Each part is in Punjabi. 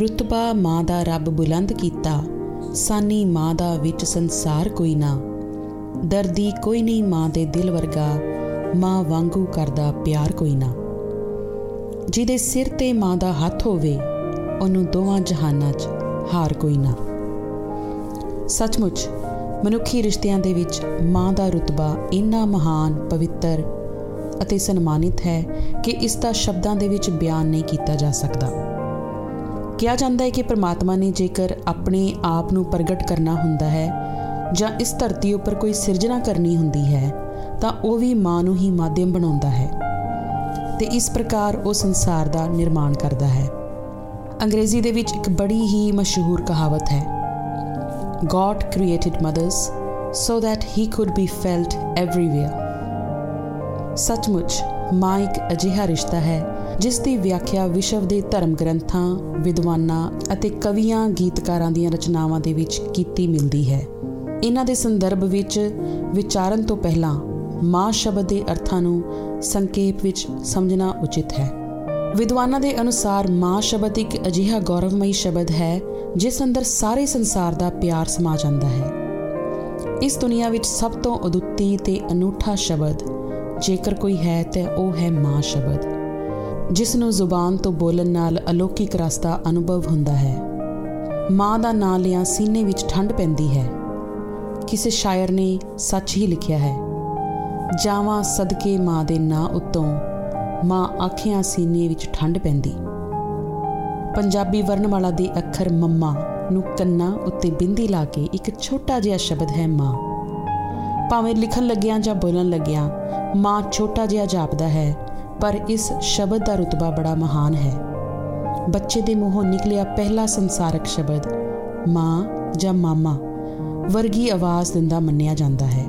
ਰੁਤਬਾ ਮਾਂ ਦਾ ਰੱਬ ਬੁਲੰਦ ਕੀਤਾ। ਸਾਨੀ ਮਾਂ ਦਾ ਵਿੱਚ ਸੰਸਾਰ ਕੋਈ ਨਾ। ਦਰਦੀ ਕੋਈ ਨਹੀਂ ਮਾਂ ਦੇ ਦਿਲ ਵਰਗਾ। ਮਾਂ ਵਾਂਗੂ ਕਰਦਾ ਪਿਆਰ ਕੋਈ ਨਾ। ਜਿਹਦੇ ਸਿਰ ਤੇ ਮਾਂ ਦਾ ਹੱਥ ਹੋਵੇ, ਉਹਨੂੰ ਦੋਵਾਂ ਜਹਾਨਾਂ 'ਚ ਹਾਰ ਕੋਈ ਨਾ। ਸੱਚਮੁੱਚ, ਮਨੁੱਖੀ ਰਿਸ਼ਤਿਆਂ ਦੇ ਵਿੱਚ ਮਾਂ ਦਾ ਰਤਬਾ ਇੰਨਾ ਮਹਾਨ, ਪਵਿੱਤਰ ਅਤੇ ਸਨਮਾਨਿਤ ਹੈ ਕਿ ਇਸ ਦਾ ਸ਼ਬਦਾਂ ਦੇ ਵਿੱਚ ਬਿਆਨ ਨਹੀਂ ਕੀਤਾ ਜਾ ਸਕਦਾ। ਕਿਹਾ ਜਾਂਦਾ ਹੈ ਕਿ ਪ੍ਰਮਾਤਮਾ ਨੇ ਜੇਕਰ ਆਪਣੇ ਆਪ ਨੂੰ ਪ੍ਰਗਟ ਕਰਨਾ ਹੁੰਦਾ ਹੈ ਜਾਂ ਇਸ ਧਰਤੀ ਉੱਪਰ ਕੋਈ ਸਿਰਜਣਾ ਕਰਨੀ ਹੁੰਦੀ ਹੈ, ਤਾਂ ਉਹ ਵੀ ਮਾਂ ਨੂੰ ਹੀ ਮਾਧਿਅਮ ਬਣਾਉਂਦਾ ਹੈ ਤੇ ਇਸ ਪ੍ਰਕਾਰ ਉਹ ਸੰਸਾਰ ਦਾ ਨਿਰਮਾਣ ਕਰਦਾ ਹੈ। ਅੰਗਰੇਜ਼ੀ ਦੇ ਵਿੱਚ ਇੱਕ ਬੜੀ ਹੀ ਮਸ਼ਹੂਰ ਕਹਾਵਤ ਹੈ, God created mothers so that he could be felt everywhere. ਸੱਚਮੁੱਚ ਮਾਂ ਇੱਕ ਅਜਿਹਾ ਰਿਸ਼ਤਾ ਹੈ, ਜਿਸ ਦੀ ਵਿਆਖਿਆ ਵਿਸ਼ਵ ਦੇ ਧਰਮ ਗ੍ਰੰਥਾਂ, ਵਿਦਵਾਨਾਂ ਅਤੇ ਕਵੀਆਂ, ਗੀਤਕਾਰਾਂ ਦੀਆਂ ਰਚਨਾਵਾਂ ਦੇ ਵਿੱਚ ਕੀਤੀ ਮਿਲਦੀ ਹੈ। ਇਹਨਾਂ ਦੇ ਸੰਦਰਭ ਵਿੱਚ ਵਿਚਾਰਨ ਤੋਂ ਪਹਿਲਾਂ ਮਾਂ ਸ਼ਬਦ ਦੇ ਅਰਥਾਂ ਨੂੰ ਸੰਖੇਪ ਵਿੱਚ ਸਮਝਣਾ ਉਚਿਤ ਹੈ। ਵਿਦਵਾਨਾਂ ਦੇ ਅਨੁਸਾਰ ਮਾਂ ਸ਼ਬਦ ਇੱਕ ਅਜਿਹਾ ਗੌਰਵਮਈ ਸ਼ਬਦ ਹੈ, ਜਿਸ ਅੰਦਰ ਸਾਰੇ ਸੰਸਾਰ ਦਾ ਪਿਆਰ ਸਮਾ ਜਾਂਦਾ ਹੈ। ਇਸ ਦੁਨੀਆ ਵਿੱਚ ਸਭ ਤੋਂ ਅਦੁੱਤੀ ਤੇ ਅਨੂਠਾ ਸ਼ਬਦ ਜੇਕਰ ਕੋਈ ਹੈ ਤੇ ਉਹ ਹੈ ਮਾਂ ਸ਼ਬਦ। ਜਿਸ ਨੂੰ ਜ਼ੁਬਾਨ ਤੋਂ ਬੋਲਣ ਨਾਲ ਅਲੌਕਿਕ ਰਸਤਾ ਅਨੁਭਵ ਹੁੰਦਾ ਹੈ। ਮਾਂ ਦਾ ਨਾਂ ਲਿਆ ਸੀਨੇ ਵਿੱਚ ਠੰਡ ਪੈਂਦੀ ਹੈ। ਕਿਸੇ ਸ਼ਾਇਰ ਨੇ ਸੱਚ ਹੀ ਲਿਖਿਆ ਹੈ। ਜਾਵਾਂ ਸਦਕੇ ਮਾਂ ਦੇ ਨਾਂ ਉਤੋਂ, ਮਾਂ ਆਖਿਆਂ ਸੀਨੇ ਵਿੱਚ ਠੰਡ ਪੈਂਦੀ। ਪੰਜਾਬੀ ਵਰਣਮਾਲਾ ਦੇ ਅੱਖਰ ਮੰਮਾ ਨੂੰ ਕੰਨਾਂ ਉੱਤੇ ਬਿੰਦੀ ਲਾ ਕੇ ਇੱਕ ਛੋਟਾ ਜਿਹਾ ਸ਼ਬਦ ਹੈ ਮਾਂ। ਭਾਵੇਂ ਲਿਖਣ ਲੱਗਿਆਂ ਜਾਂ ਬੋਲਣ ਲੱਗਿਆਂ, ਮਾਂ ਛੋਟਾ ਜਿਹਾ ਜਾਪਦਾ ਹੈ, ਪਰ ਇਸ ਸ਼ਬਦ ਦਾ ਰਤਬਾ ਬੜਾ ਮਹਾਨ ਹੈ। ਬੱਚੇ ਦੇ ਮੂੰਹੋਂ ਨਿਕਲਿਆ ਪਹਿਲਾ ਸੰਸਾਰਕ ਸ਼ਬਦ, ਮਾਂ ਜਾਂ ਮਾਮਾ, ਵਰਗੀ ਆਵਾਜ਼ ਦਿੰਦਾ ਮੰਨਿਆ ਜਾਂਦਾ ਹੈ।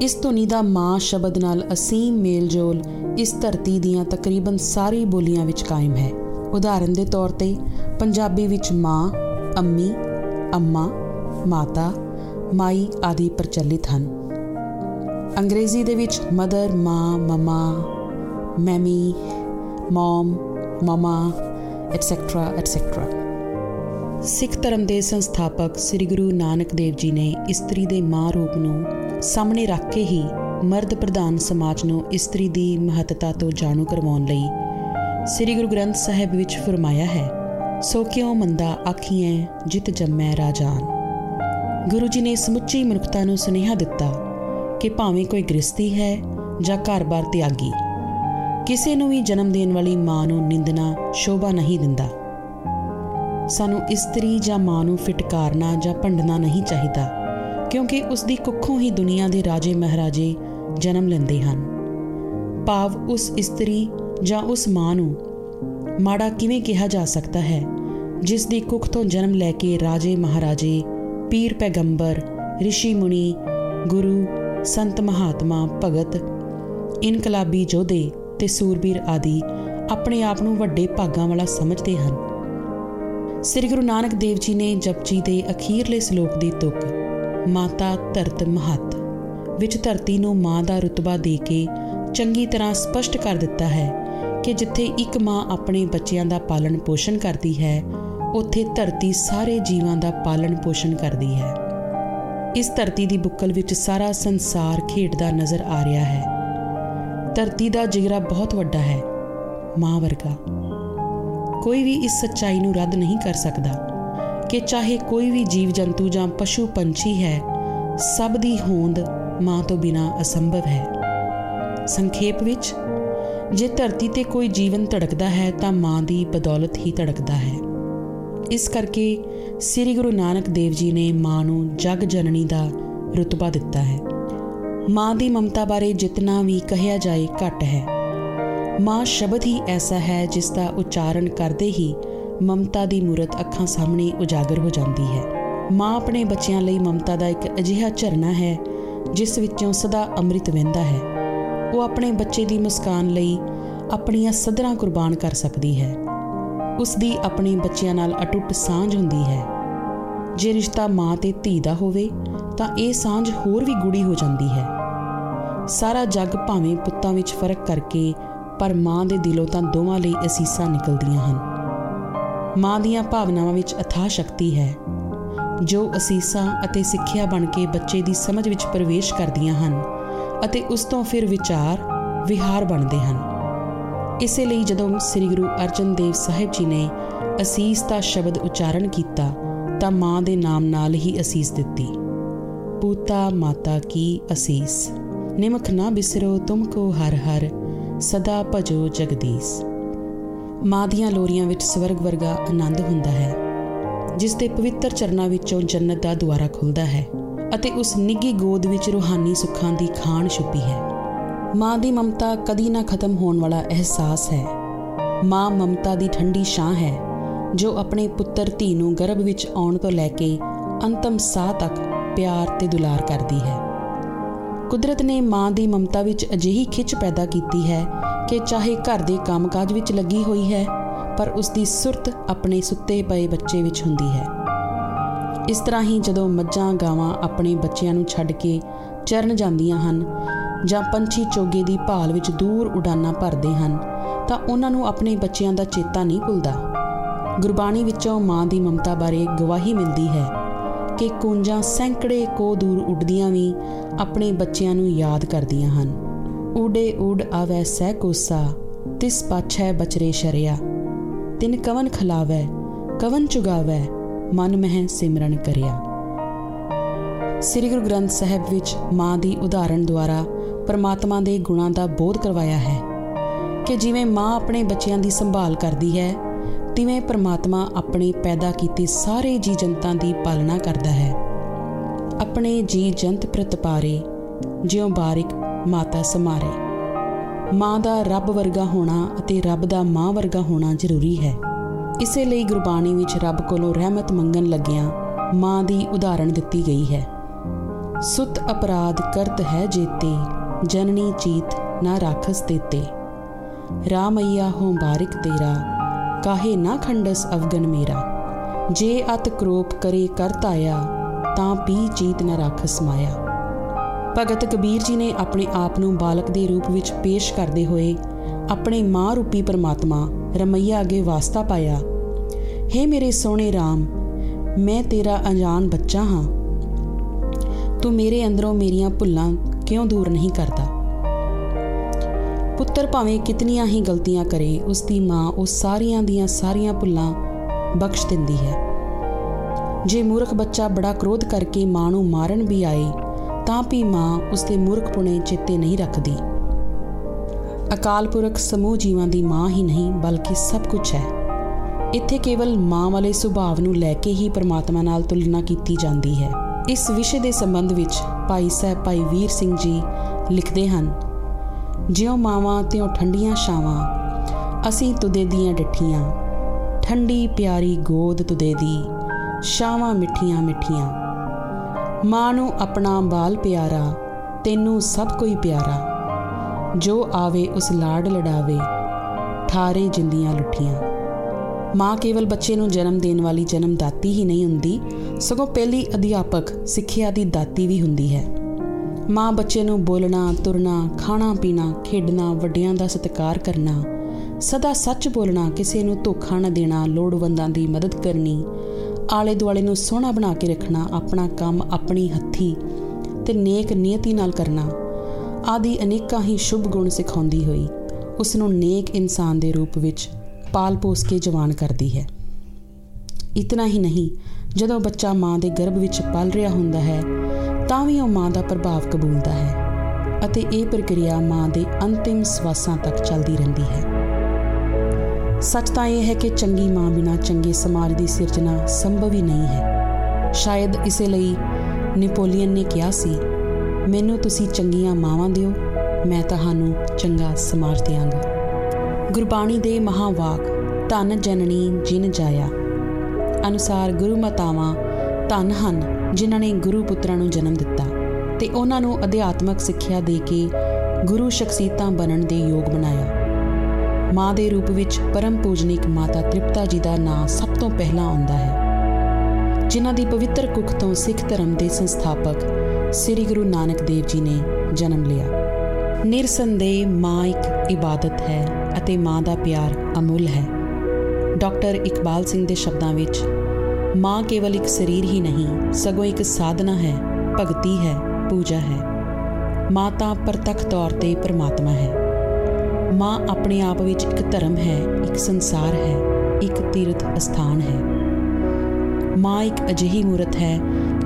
ਇਸ ਧੁਨੀ ਦਾ ਮਾਂ ਸ਼ਬਦ ਨਾਲ ਅਸੀਮ ਮੇਲਜੋਲ ਇਸ ਧਰਤੀ ਦੀਆਂ ਤਕਰੀਬਨ ਸਾਰੀ ਬੋਲੀਆਂ ਵਿੱਚ ਕਾਇਮ ਹੈ। ਉਦਾਹਰਨ ਦੇ ਤੌਰ ਤੇ, ਪੰਜਾਬੀ ਵਿੱਚ ਮਾਂ, ਅੰਮੀ, ਅੰਮਾ, ਮਾਤਾ ਮਾਈ ਆਦਿ ਪ੍ਰਚਲਿਤ ਹਨ। ਅੰਗਰੇਜ਼ੀ ਦੇ ਵਿੱਚ ਮਦਰ, ਮਾਂ, ਮਮਾ, ਮੈਮੀ, ਮਮ, ਮਮਾ ਐਟਸੈਕਟਰਾ ਐਟਸੈਕਟਰਾ ਸਿੱਖ ਧਰਮ ਦੇ ਸੰਸਥਾਪਕ ਸ੍ਰੀ ਗੁਰੂ ਨਾਨਕ ਦੇਵ ਜੀ ਨੇ ਇਸਤਰੀ ਦੇ ਮਾਂ ਰੂਪ ਨੂੰ ਸਾਹਮਣੇ ਰੱਖ ਕੇ ਹੀ ਮਰਦ ਪ੍ਰਧਾਨ ਸਮਾਜ ਨੂੰ ਇਸਤਰੀ ਦੀ ਮਹੱਤਤਾ ਤੋਂ ਜਾਣੂ ਕਰਵਾਉਣ ਲਈ ਸ੍ਰੀ ਗੁਰੂ ਗ੍ਰੰਥ ਸਾਹਿਬ ਵਿੱਚ ਫਰਮਾਇਆ ਹੈ, ਸੋ ਕਿਉ ਮੰਦਾ ਆਖੀਐ, ਜਿਤ ਜੰਮੈ ਰਾਜਾਨ? ਗੁਰੂ ਜੀ ਨੇ ਸਮੁੱਚੀ ਮਨੁੱਖਤਾ ਨੂੰ ਸੁਨੇਹਾ ਦਿੱਤਾ ਕਿ ਭਾਵੇਂ ਕੋਈ ਗ੍ਰਸਤੀ ਹੈ ਜਾਂ ਘਰ-ਬਾਰ ਤਿਆਗੀ, ਕਿਸੇ ਨੂੰ ਵੀ ਜਨਮ ਦੇਣ ਵਾਲੀ ਮਾਂ ਨੂੰ ਨਿੰਦਣਾ, ਸ਼ੋਭਾ ਨਹੀਂ ਦਿੰਦਾ। ਸਾਨੂੰ ਇਸਤਰੀ ਜਾਂ ਮਾਂ ਨੂੰ ਫਟਕਾਰਨਾ ਜਾਂ ਭੰਡਣਾ ਨਹੀਂ ਚਾਹੀਦਾ, ਕਿਉਂਕਿ ਉਸ ਦੀ ਕੁੱਖੋਂ ਹੀ ਦੁਨੀਆ ਦੇ ਰਾਜੇ ਮਹਾਰਾਜੇ ਜਨਮ ਲੈਂਦੇ ਹਨ। ਭਾਵ ਉਸ ਇਸਤਰੀ ਜਾਂ ਉਸ ਮਾਂ ਨੂੰ ਮਾੜਾ ਕਿਵੇਂ ਕਿਹਾ ਜਾ ਸਕਦਾ ਹੈ, ਜਿਸ ਦੀ ਕੁੱਖ ਤੋਂ ਜਨਮ ਲੈ ਕੇ ਰਾਜੇ ਮਹਾਰਾਜੇ ਪੀਰ ਪੈਗੰਬਰ ઋષਿ ਮੁਨੀ, ਗੁਰੂ, ਸੰਤ ਮਹਾਤਮਾ, ਭਗਤ, ਇਨਕਲਾਬੀ ਜੋਧੇ ਤੇ ਸੂਰਬੀਰ ਆਦਿ ਆਪਣੇ ਆਪ ਨੂੰ ਵੱਡੇ ਭਾਗਾਂ ਵਾਲਾ ਸਮਝਦੇ ਹਨ। ਸ੍ਰੀ ਗੁਰੂ ਨਾਨਕ ਦੇਵ ਜੀ ਨੇ ਜਪਜੀ ਦੇ ਅਖੀਰਲੇ ਸ਼ਲੋਕ ਦੀ ਤੁਕ, ਮਾਤਾ ਧਰਤ ਮਹਤ, ਵਿੱਚ ਧਰਤੀ ਨੂੰ ਮਾਂ ਦਾ ਰਤਬਾ ਦੇ ਕੇ ਚੰਗੀ ਤਰ੍ਹਾਂ ਸਪਸ਼ਟ ਕਰ ਦਿੱਤਾ ਹੈ ਕਿ ਜਿੱਥੇ ਇੱਕ ਮਾਂ ਆਪਣੇ ਬੱਚਿਆਂ ਦਾ ਪਾਲਣ ਪੋਸ਼ਣ ਕਰਦੀ ਹੈ ਉੱਥੇ ਧਰਤੀ ਸਾਰੇ ਜੀਵਾਂ ਦਾ ਪਾਲਣ ਪੋਸ਼ਣ ਕਰਦੀ ਹੈ। ਇਸ ਧਰਤੀ ਦੀ ਬੁੱਕਲ ਵਿੱਚ ਸਾਰਾ ਸੰਸਾਰ ਖੇਡਦਾ ਨਜ਼ਰ ਆ ਰਿਹਾ ਹੈ। ਧਰਤੀ ਦਾ ਜਿਗਰਾ ਬਹੁਤ ਵੱਡਾ ਹੈ, ਮਾਂ ਵਰਗਾ। ਕੋਈ ਵੀ ਇਸ ਸੱਚਾਈ ਨੂੰ ਰੱਦ ਨਹੀਂ ਕਰ ਸਕਦਾ ਕਿ ਚਾਹੇ ਕੋਈ ਵੀ ਜੀਵ ਜੰਤੂ ਜਾਂ ਪਸ਼ੂ ਪੰਛੀ ਹੈ, ਸਭ ਦੀ ਹੋਂਦ ਮਾਂ ਤੋਂ ਬਿਨਾ ਅਸੰਭਵ ਹੈ। ਸੰਖੇਪ ਵਿੱਚ, ਜੇ ਧਰਤੀ ਤੇ ਕੋਈ ਜੀਵਨ ਧੜਕਦਾ ਹੈ ਤਾਂ ਮਾਂ ਦੀ ਬਦੌਲਤ ਹੀ ਧੜਕਦਾ ਹੈ। ਇਸ ਕਰਕੇ ਸ੍ਰੀ ਗੁਰੂ ਨਾਨਕ ਦੇਵ ਜੀ ਨੇ ਮਾਂ ਨੂੰ ਜਗ ਜਨਨੀ ਦਾ ਰਤਬਾ ਦਿੱਤਾ ਹੈ। ਮਾਂ ਦੀ ਮਮਤਾ ਬਾਰੇ ਜਿੰਨਾ ਵੀ ਕਹਿਆ ਜਾਏ ਘੱਟ ਹੈ। ਮਾਂ ਸ਼ਬਦ ਹੀ ਐਸਾ ਹੈ ਜਿਸ ਦਾ ਉਚਾਰਨ ਕਰਦੇ ਹੀ ਮਮਤਾ ਦੀ ਮੂਰਤ ਅੱਖਾਂ ਸਾਹਮਣੇ ਉਜਾਗਰ ਹੋ ਜਾਂਦੀ ਹੈ। ਮਾਂ ਆਪਣੇ ਬੱਚਿਆਂ ਲਈ ਮਮਤਾ ਦਾ ਇੱਕ ਅਜਿਹਾ ਝਰਨਾ ਹੈ, ਜਿਸ ਵਿੱਚੋਂ ਸਦਾ ਅੰਮ੍ਰਿਤ ਵਹਿੰਦਾ ਹੈ। ਉਹ ਆਪਣੇ ਬੱਚੇ ਦੀ ਮੁਸਕਾਨ ਲਈ ਆਪਣੀਆਂ ਸਦਰਾਂ ਕੁਰਬਾਨ ਕਰ ਸਕਦੀ ਹੈ। ਉਸ ਦੀ ਆਪਣੇ ਬੱਚਿਆਂ ਨਾਲ ਅਟੁੱਟ ਸਾਂਝ ਹੁੰਦੀ ਹੈ। ਜੇ ਰਿਸ਼ਤਾ ਮਾਂ ਤੇ ਧੀ ਦਾ ਹੋਵੇ, ਤਾਂ ਇਹ ਸਾਂਝ ਹੋਰ ਵੀ ਗੂੜੀ ਹੋ ਜਾਂਦੀ ਹੈ। ਸਾਰਾ ਜੱਗ ਭਾਵੇਂ ਪੁੱਤਾਂ ਵਿੱਚ ਫ਼ਰਕ ਕਰਕੇ, ਪਰ ਮਾਂ ਦੇ ਦਿਲੋਂ ਤਾਂ ਦੋਵਾਂ ਲਈ ਅਸੀਸਾਂ ਨਿਕਲਦੀਆਂ ਹਨ। ਮਾਂ ਦੀਆਂ ਭਾਵਨਾਵਾਂ ਵਿੱਚ ਅਥਾਹ ਸ਼ਕਤੀ ਹੈ। ਜੋ ਅਸੀਸਾਂ ਅਤੇ ਸਿੱਖਿਆ ਬਣ ਕੇ ਬੱਚੇ ਦੀ ਸਮਝ ਵਿੱਚ ਪ੍ਰਵੇਸ਼ ਕਰਦੀਆਂ ਹਨ ਅਤੇ ਉਸ ਤੋਂ ਫਿਰ ਵਿਚਾਰ, ਵਿਹਾਰ ਬਣਦੇ ਹਨ। ਇਸੇ ਲਈ ਜਦੋਂ ਸ੍ਰੀ ਗੁਰੂ ਅਰਜਨ ਦੇਵ ਸਾਹਿਬ ਜੀ ਨੇ ਅਸੀਸ ਦਾ ਸ਼ਬਦ ਉਚਾਰਨ ਕੀਤਾ, ਤਾਂ ਮਾਂ ਦੇ ਨਾਮ ਨਾਲ ਹੀ ਅਸੀਸ ਦਿੱਤੀ। ਪੂਤਾ ਮਾਤਾ ਕੀ ਅਸੀਸ, ਨਿਮਖ ਨਾ ਬਿਸਰੋ ਤੁਮ ਕੋ ਹਰ ਹਰ, ਸਦਾ ਭਜੋ ਜਗਦੀਸ਼। ਮਾਂ ਦੀਆਂ ਲੋਰੀਆਂ ਵਿੱਚ ਸਵਰਗ ਵਰਗਾ ਆਨੰਦ ਹੁੰਦਾ ਹੈ, ਜਿਸ ਦੇ ਪਵਿੱਤਰ ਚਰਨਾਂ ਵਿੱਚੋਂ ਜੰਨਤ ਦਾ ਦੁਆਰਾ ਖੁੱਲਦਾ ਹੈ ਅਤੇ ਉਸ ਨਿੱਗੀ ਗੋਦ ਵਿੱਚ ਰੂਹਾਨੀ ਸੁੱਖਾਂ ਦੀ ਖਾਣ ਛੁਪੀ ਹੈ। ਮਾਂ ਦੀ ਮਮਤਾ ਕਦੀ ਨਾ ਖਤਮ ਹੋਣ ਵਾਲਾ ਅਹਿਸਾਸ ਹੈ। ਮਾਂ ਮਮਤਾ ਦੀ ਠੰਡੀ ਛਾਂ ਹੈ, ਜੋ ਆਪਣੇ ਪੁੱਤਰ ਧੀ ਨੂੰ ਗਰਭ ਵਿੱਚ ਆਉਣ ਤੋਂ ਲੈ ਕੇ ਅੰਤਮ ਸਾਹ ਤੱਕ ਪਿਆਰ ਤੇ ਦੁਲਾਰ ਕਰਦੀ ਹੈ। ਕੁਦਰਤ ਨੇ ਮਾਂ ਦੀ ਮਮਤਾ ਵਿੱਚ ਅਜਿਹੀ ਖਿੱਚ ਪੈਦਾ ਕੀਤੀ ਹੈ ਕਿ ਚਾਹੇ ਘਰ ਦੇ ਕੰਮਕਾਜ ਵਿੱਚ ਲੱਗੀ ਹੋਈ ਹੈ, ਪਰ ਉਸ ਦੀ ਸੁਰਤ ਆਪਣੇ ਸੁੱਤੇ ਪਏ ਬੱਚੇ ਵਿੱਚ ਹੁੰਦੀ ਹੈ। ਇਸ ਤਰ੍ਹਾਂ ਹੀ ਜਦੋਂ ਮੱਝਾਂ ਗਾਵਾਂ ਆਪਣੇ ਬੱਚਿਆਂ ਨੂੰ ਛੱਡ ਕੇ ਚਰਨ ਜਾਂਦੀਆਂ ਹਨ ਜਾਂ ਪੰਛੀ ਚੋਗੇ ਦੀ ਭਾਲ ਵਿੱਚ ਦੂਰ ਉਡਾਨਾਂ ਭਰਦੇ ਹਨ, ਤਾਂ ਉਹਨਾਂ ਨੂੰ ਆਪਣੇ ਬੱਚਿਆਂ ਦਾ ਚੇਤਾ ਨਹੀਂ ਭੁੱਲਦਾ। ਗੁਰਬਾਣੀ ਵਿੱਚੋਂ ਮਾਂ ਦੀ ਮਮਤਾ ਬਾਰੇ ਗਵਾਹੀ ਮਿਲਦੀ ਹੈ ਕਿ ਕੁੰਜਾਂ ਸੈਂਕੜੇ ਕੋ ਦੂਰ ਉੱਡਦੀਆਂ ਵੀ ਆਪਣੇ ਬੱਚਿਆਂ ਨੂੰ ਯਾਦ ਕਰਦੀਆਂ ਹਨ। ਉਡੇ ਉਡ ਆਵੇ ਸਹਿ ਕੋਸਾ, ਤਿਸ ਪਾਛੈ ਬਚਰੇ ਸ਼ਰਿਆ। ਤਿਨ ਕਵਨ ਖਲਾਵੇ, ਕਵਨ ਚੁਗਾਵੇ, ਮਨ ਮਹਿ ਸਿਮਰਨ ਕਰਿਆ। ਸ੍ਰੀ ਗੁਰੂ ਗ੍ਰੰਥ ਸਾਹਿਬ ਵਿੱਚ ਮਾਂ ਦੀ ਉਦਾਹਰਣ ਦੁਆਰਾ ਪਰਮਾਤਮਾ ਦੇ ਗੁਣਾਂ ਦਾ ਬੋਧ ਕਰਵਾਇਆ ਹੈ ਕਿ ਜਿਵੇਂ ਮਾਂ ਆਪਣੇ ਬੱਚਿਆਂ ਦੀ ਸੰਭਾਲ ਕਰਦੀ ਹੈ, ਤਿਵੇਂ ਪਰਮਾਤਮਾ ਆਪਣੇ ਪੈਦਾ ਕੀਤੇ ਸਾਰੇ ਜੀ ਜੰਤਾਂ ਦੀ ਪਾਲਣਾ ਕਰਦਾ ਹੈ। ਆਪਣੇ ਜੀ ਜੰਤ ਪ੍ਰਤਪਾਰੇ ਜਿਉ ਬਾਰਿਕ ਮਾਤਾ ਸਮਾਰੇ। ਮਾਂ ਦਾ ਰੱਬ ਵਰਗਾ ਹੋਣਾ ਅਤੇ ਰੱਬ ਦਾ ਮਾਂ ਵਰਗਾ ਹੋਣਾ ਜ਼ਰੂਰੀ ਹੈ। ਇਸੇ ਲਈ ਗੁਰਬਾਣੀ ਵਿੱਚ ਰੱਬ ਕੋਲੋਂ ਰਹਿਮਤ ਮੰਗਣ ਲੱਗਿਆਂ ਮਾਂ ਦੀ ਉਦਾਹਰਣ ਦਿੱਤੀ ਗਈ ਹੈ। ਸੁਤ ਅਪਰਾਧ ਕਰਤ ਹੈ ਜੇਤੇ, ਜਨਨੀ ਚੀਤ ਨਾ ਰਾਖਸ ਦੇਤੇ ਰਾਮਈਆ ਹੋ ਬਾਰਿਕ ਤੇਰਾ, ਕਾਹੇ ਨਾ ਖੰਡਸ ਅਵਗਨ ਮੇਰਾ। ਜੇ ਅਤ ਕ੍ਰੋਪ ਕਰੇ ਕਰਤ ਆਇਆ ਤਾਂ ਪੀ ਚੀਤ ਨਾ ਰਾਖਸ ਮਾਇਆ। ਭਗਤ ਕਬੀਰ ਜੀ ਨੇ ਆਪਣੇ ਆਪ ਨੂੰ ਬਾਲਕ ਦੇ ਰੂਪ ਵਿੱਚ ਪੇਸ਼ ਕਰਦੇ ਹੋਏ ਆਪਣੇ ਮਾਂ ਰੂਪੀ ਪਰਮਾਤਮਾ ਰਮਈਆ ਅਗੇ ਵਾਸਤਾ ਪਾਇਆ। हे ਮੇਰੇ ਸੋਹਣੇ RAM ਮੈਂ ਤੇਰਾ ਅਣਜਾਣ ਬੱਚਾ ਹਾਂ। ਤੂੰ ਮੇਰੇ ਅੰਦਰੋਂ ਮੇਰੀਆਂ ਭੁੱਲਾਂ ਕਿਉਂ ਦੂਰ ਨਹੀਂ ਕਰਦਾ? ਪੁੱਤਰ ਭਾਵੇਂ ਕਿਤਨੀਆਂ ਹੀ ਗਲਤੀਆਂ ਕਰੇ ਉਸ ਦੀ ਮਾਂ ਉਹ ਸਾਰੀਆਂ ਦੀਆਂ ਸਾਰੀਆਂ ਭੁੱਲਾਂ ਬਖਸ਼ ਦਿੰਦੀ ਹੈ। ਜੇ ਮੂਰਖ ਬੱਚਾ ਬੜਾ ਕ੍ਰੋਧ ਕਰਕੇ ਮਾਂ ਨੂੰ ਮਾਰਨ ਵੀ ਆਏ, ਤਾਂ ਵੀ ਮਾਂ ਉਸ ਦੇ ਮੂਰਖਪੁਣੇ ਚਿੱਤੇ ਨਹੀਂ ਰੱਖਦੀ। ਅਕਾਲ ਪੁਰਖ ਸਮੂਹ ਜੀਵਾਂ ਦੀ ਮਾਂ ਹੀ ਨਹੀਂ, ਬਲਕਿ ਸਭ ਕੁਝ ਹੈ। ਇੱਥੇ ਕੇਵਲ ਮਾਂ ਵਾਲੇ ਸੁਭਾਅ ਨੂੰ ਲੈ ਕੇ ਹੀ ਪਰਮਾਤਮਾ ਨਾਲ ਤੁਲਨਾ ਕੀਤੀ ਜਾਂਦੀ ਹੈ। ਇਸ ਵਿਸ਼ੇ ਦੇ ਸੰਬੰਧ ਵਿੱਚ ਭਾਈ ਸਾਹਿਬ ਭਾਈ ਵੀਰ ਸਿੰਘ ਜੀ ਲਿਖਦੇ ਹਨ, ਜਿਉ ਮਾਵਾਂ ਤਿਉ ਠੰਡੀਆਂ ਛਾਵਾਂ, ਅਸੀਂ ਤੁਦੇ ਦੀਆਂ ਡੱਠੀਆਂ, ਠੰਡੀ ਪਿਆਰੀ ਗੋਦ ਤੁਦੇ ਦੀ, ਛਾਵਾਂ ਮਿੱਠੀਆਂ ਮਿੱਠੀਆਂ। ਮਾਂ ਨੂੰ ਆਪਣਾ ਬਾਲ ਪਿਆਰਾ, ਤੈਨੂੰ ਸਭ ਕੋਈ ਪਿਆਰਾ। ਜੋ ਆਵੇ ਉਸ ਲਾੜ ਲੜਾਵੇ ਠਾਰੇ ਜਿੰਦੀਆਂ ਲੁੱਠੀਆਂ। ਮਾਂ ਕੇਵਲ ਬੱਚੇ ਨੂੰ ਜਨਮ ਦੇਣ ਵਾਲੀ ਜਨਮ ਦਾਤੀ ਹੀ ਨਹੀਂ ਹੁੰਦੀ, ਸਗੋਂ ਪਹਿਲੀ ਅਧਿਆਪਕ ਸਿੱਖਿਆ ਦੀ ਦਾਤੀ ਵੀ ਹੁੰਦੀ ਹੈ। ਮਾਂ ਬੱਚੇ ਨੂੰ ਬੋਲਣਾ, ਤੁਰਨਾ, ਖਾਣਾ ਪੀਣਾ, ਖੇਡਣਾ, ਵੱਡਿਆਂ ਦਾ ਸਤਿਕਾਰ ਕਰਨਾ, ਸਦਾ ਸੱਚ ਬੋਲਣਾ, ਕਿਸੇ ਨੂੰ ਧੋਖਾ ਨਾ ਦੇਣਾ, ਲੋੜਵੰਦਾਂ ਦੀ ਮਦਦ ਕਰਨੀ ਆਲੇ ਦੁਆਲੇ ਨੂੰ ਸੋਹਣਾ ਬਣਾ ਕੇ ਰੱਖਣਾ, ਆਪਣਾ ਕੰਮ ਆਪਣੀ ਹੱਥੀ ਤੇ ਨੇਕ ਨੀਅਤੀ ਨਾਲ ਕਰਨਾ, ਆਦਿ ਅਨੇਕਾਂ ਹੀ ਸ਼ੁਭ ਗੁਣ ਸਿਖਾਉਂਦੀ ਹੋਈ ਉਸ ਨੂੰ ਨੇਕ ਇਨਸਾਨ ਦੇ ਰੂਪ ਵਿੱਚ ਪਾਲ ਪੋਸ ਕੇ ਜਵਾਨ ਕਰਦੀ ਹੈ। ਇਤਨਾ ਹੀ ਨਹੀਂ, ਜਦੋਂ ਬੱਚਾ ਮਾਂ ਦੇ ਗਰਭ ਵਿੱਚ ਪਲ ਰਿਹਾ ਹੁੰਦਾ ਹੈ, ਤਾਂ ਵੀ ਉਹ ਮਾਂ ਦਾ ਪ੍ਰਭਾਵ ਕਬੂਲਦਾ ਹੈ ਅਤੇ ਇਹ ਪ੍ਰਕਿਰਿਆ ਮਾਂ ਦੇ ਅੰਤਿਮ ਸਵਾਸਾਂ ਤੱਕ ਚੱਲਦੀ ਰਹਿੰਦੀ ਹੈ। ਸੱਚ ਤਾਂ ਇਹ ਹੈ ਕਿ ਚੰਗੀ ਮਾਂ ਬਿਨਾ ਚੰਗੇ ਸਮਾਜ ਦੀ ਸਿਰਜਣਾ ਸੰਭਵ ਹੀ ਨਹੀਂ ਹੈ। ਸ਼ਾਇਦ ਇਸੇ ਲਈ ਨੈਪੋਲੀਅਨ ਨੇ ਕਿਹਾ ਸੀ, ਮੈਨੂੰ ਤੁਸੀਂ ਚੰਗੀਆਂ ਮਾਵਾਂ ਦਿਓ, ਮੈਂ ਤੁਹਾਨੂੰ ਚੰਗਾ ਸਮਾਜ ਦਿਆਂਗਾ। ਗੁਰਬਾਣੀ ਦੇ ਮਹਾਵਾਕ, ਧਨ ਜਨਨੀ ਜਿਨ ਜਾਇਆ। ਅਨੁਸਾਰ ਗੁਰੂ ਮਾਤਾਵਾਂ ਧਨ ਹਨ, ਜਿਨ੍ਹਾਂ ਨੇ ਗੁਰੂ ਪੁੱਤਰਾਂ ਨੂੰ ਜਨਮ ਦਿੱਤਾ ਤੇ ਉਹਨਾਂ ਨੂੰ ਅਧਿਆਤਮਕ ਸਿੱਖਿਆ ਦੇ ਕੇ ਗੁਰੂ ਸ਼ਖਸੀਅਤਾਂ ਬਣਨ ਦੇ ਯੋਗ ਬਣਾਇਆ। ਮਾਂ ਦੇ ਰੂਪ ਵਿੱਚ ਪਰਮ ਪੂਜਨੀਕ ਮਾਤਾ ਤ੍ਰਿਪਤਾ ਜੀ ਦਾ ਨਾਂ ਸਭ ਤੋਂ ਪਹਿਲਾਂ ਆਉਂਦਾ ਹੈ, ਜਿਨ੍ਹਾਂ ਦੀ ਪਵਿੱਤਰ ਕੁੱਖ ਤੋਂ ਸਿੱਖ ਧਰਮ ਦੇ ਸੰਸਥਾਪਕ ਸ੍ਰੀ ਗੁਰੂ ਨਾਨਕ ਦੇਵ ਜੀ ਨੇ ਜਨਮ ਲਿਆ। ਨਿਰਸੰਦੇਹ ਮਾਂ ਇੱਕ ਇਬਾਦਤ ਹੈ ਅਤੇ ਮਾਂ ਦਾ ਪਿਆਰ ਅਮੁੱਲ ਹੈ। ਡਾਕਟਰ ਇਕਬਾਲ ਸਿੰਘ ਦੇ ਸ਼ਬਦਾਂ ਵਿੱਚ, ਮਾਂ ਕੇਵਲ ਇੱਕ ਸਰੀਰ ਹੀ ਨਹੀਂ, ਸਗੋਂ ਇੱਕ ਸਾਧਨਾ ਹੈ, ਭਗਤੀ ਹੈ, ਪੂਜਾ ਹੈ। ਮਾਂ ਤਾਂ ਪ੍ਰਤੱਖ ਤੌਰ ਤੇ ਪਰਮਾਤਮਾ ਹੈ। ਮਾਂ ਆਪਣੇ ਆਪ ਵਿੱਚ ਇੱਕ ਧਰਮ ਹੈ, ਇੱਕ ਸੰਸਾਰ ਹੈ, ਇੱਕ ਤੀਰਥ ਅਸਥਾਨ ਹੈ। ਮਾਂ ਇੱਕ ਅਜਿਹੀ ਮੂਰਤ ਹੈ,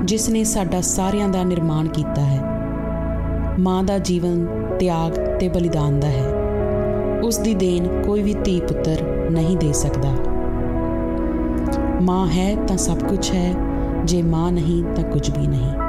ਜਿਸ ਨੇ ਸਾਡਾ ਸਾਰਿਆਂ ਦਾ ਨਿਰਮਾਣ ਕੀਤਾ ਹੈ। ਮਾਂ ਦਾ ਜੀਵਨ ਤਿਆਗ ਤੇ ਬਲੀਦਾਨ ਦਾ ਹੈ। ਉਸ ਦੀ ਦੇਣ ਕੋਈ ਵੀ ਧੀ ਪੁੱਤਰ ਨਹੀਂ ਦੇ ਸਕਦਾ। ਮਾਂ ਹੈ ਤਾਂ ਸਭ ਕੁਝ ਹੈ, ਜੇ ਮਾਂ ਨਹੀਂ ਤਾਂ ਕੁਝ ਵੀ ਨਹੀਂ।